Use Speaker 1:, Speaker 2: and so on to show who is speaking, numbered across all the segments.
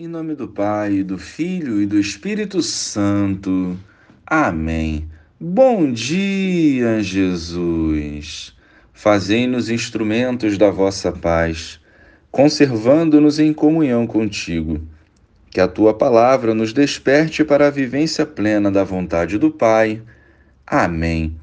Speaker 1: Em nome do Pai, do Filho e do Espírito Santo. Amém. Bom dia, Jesus. Fazei-nos instrumentos da vossa paz, conservando-nos em comunhão contigo. Que a tua palavra nos desperte para a vivência plena da vontade do Pai. Amém.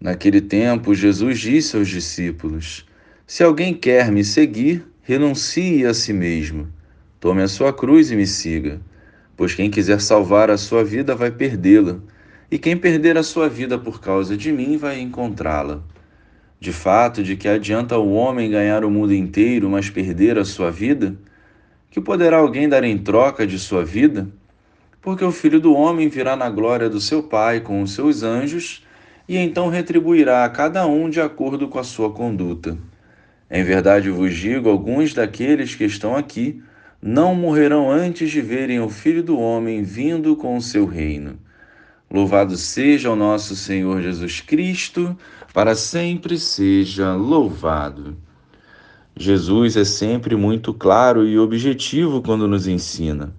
Speaker 1: Naquele tempo, Jesus disse aos discípulos: Se alguém quer me seguir, renuncie a si mesmo Tome a sua cruz e me siga, pois quem quiser salvar a sua vida vai perdê-la, e quem perder a sua vida por causa de mim vai encontrá-la. De fato, de que adianta o homem ganhar o mundo inteiro, mas perder a sua vida? Que poderá alguém dar em troca de sua vida? Porque o filho do homem virá na glória do seu Pai com os seus anjos, e então retribuirá a cada um de acordo com a sua conduta. Em verdade vos digo: alguns daqueles que estão aqui não morrerão antes de verem o Filho do Homem vindo com o seu reino. Louvado seja o nosso Senhor Jesus Cristo, para sempre seja louvado. Jesus é sempre muito claro e objetivo quando nos ensina.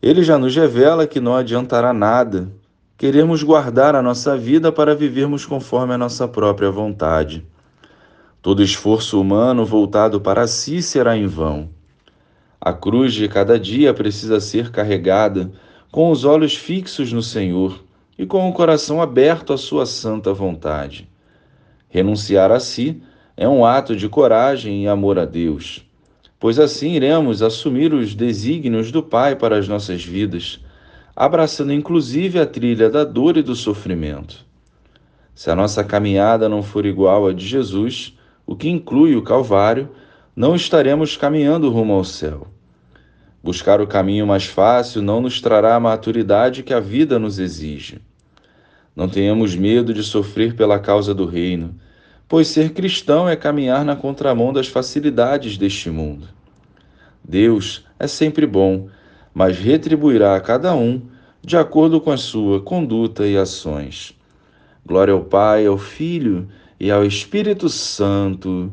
Speaker 1: Ele já nos revela que não adiantará nada queremos guardar a nossa vida para vivermos conforme a nossa própria vontade. Todo esforço humano voltado para si será em vão. A cruz de cada dia precisa ser carregada com os olhos fixos no Senhor e com o coração aberto à Sua santa vontade. Renunciar a si é um ato de coragem e amor a Deus, pois assim iremos assumir os desígnios do Pai para as nossas vidas, abraçando inclusive a trilha da dor e do sofrimento. Se a nossa caminhada não for igual a de Jesus, o que inclui o Calvário, não estaremos caminhando rumo ao céu. Buscar o caminho mais fácil não nos trará a maturidade que a vida nos exige. Não tenhamos medo de sofrer pela causa do reino, pois ser cristão é caminhar na contramão das facilidades deste mundo. Deus é sempre bom, mas retribuirá a cada um de acordo com a sua conduta e ações. Glória ao Pai, ao Filho e ao Espírito Santo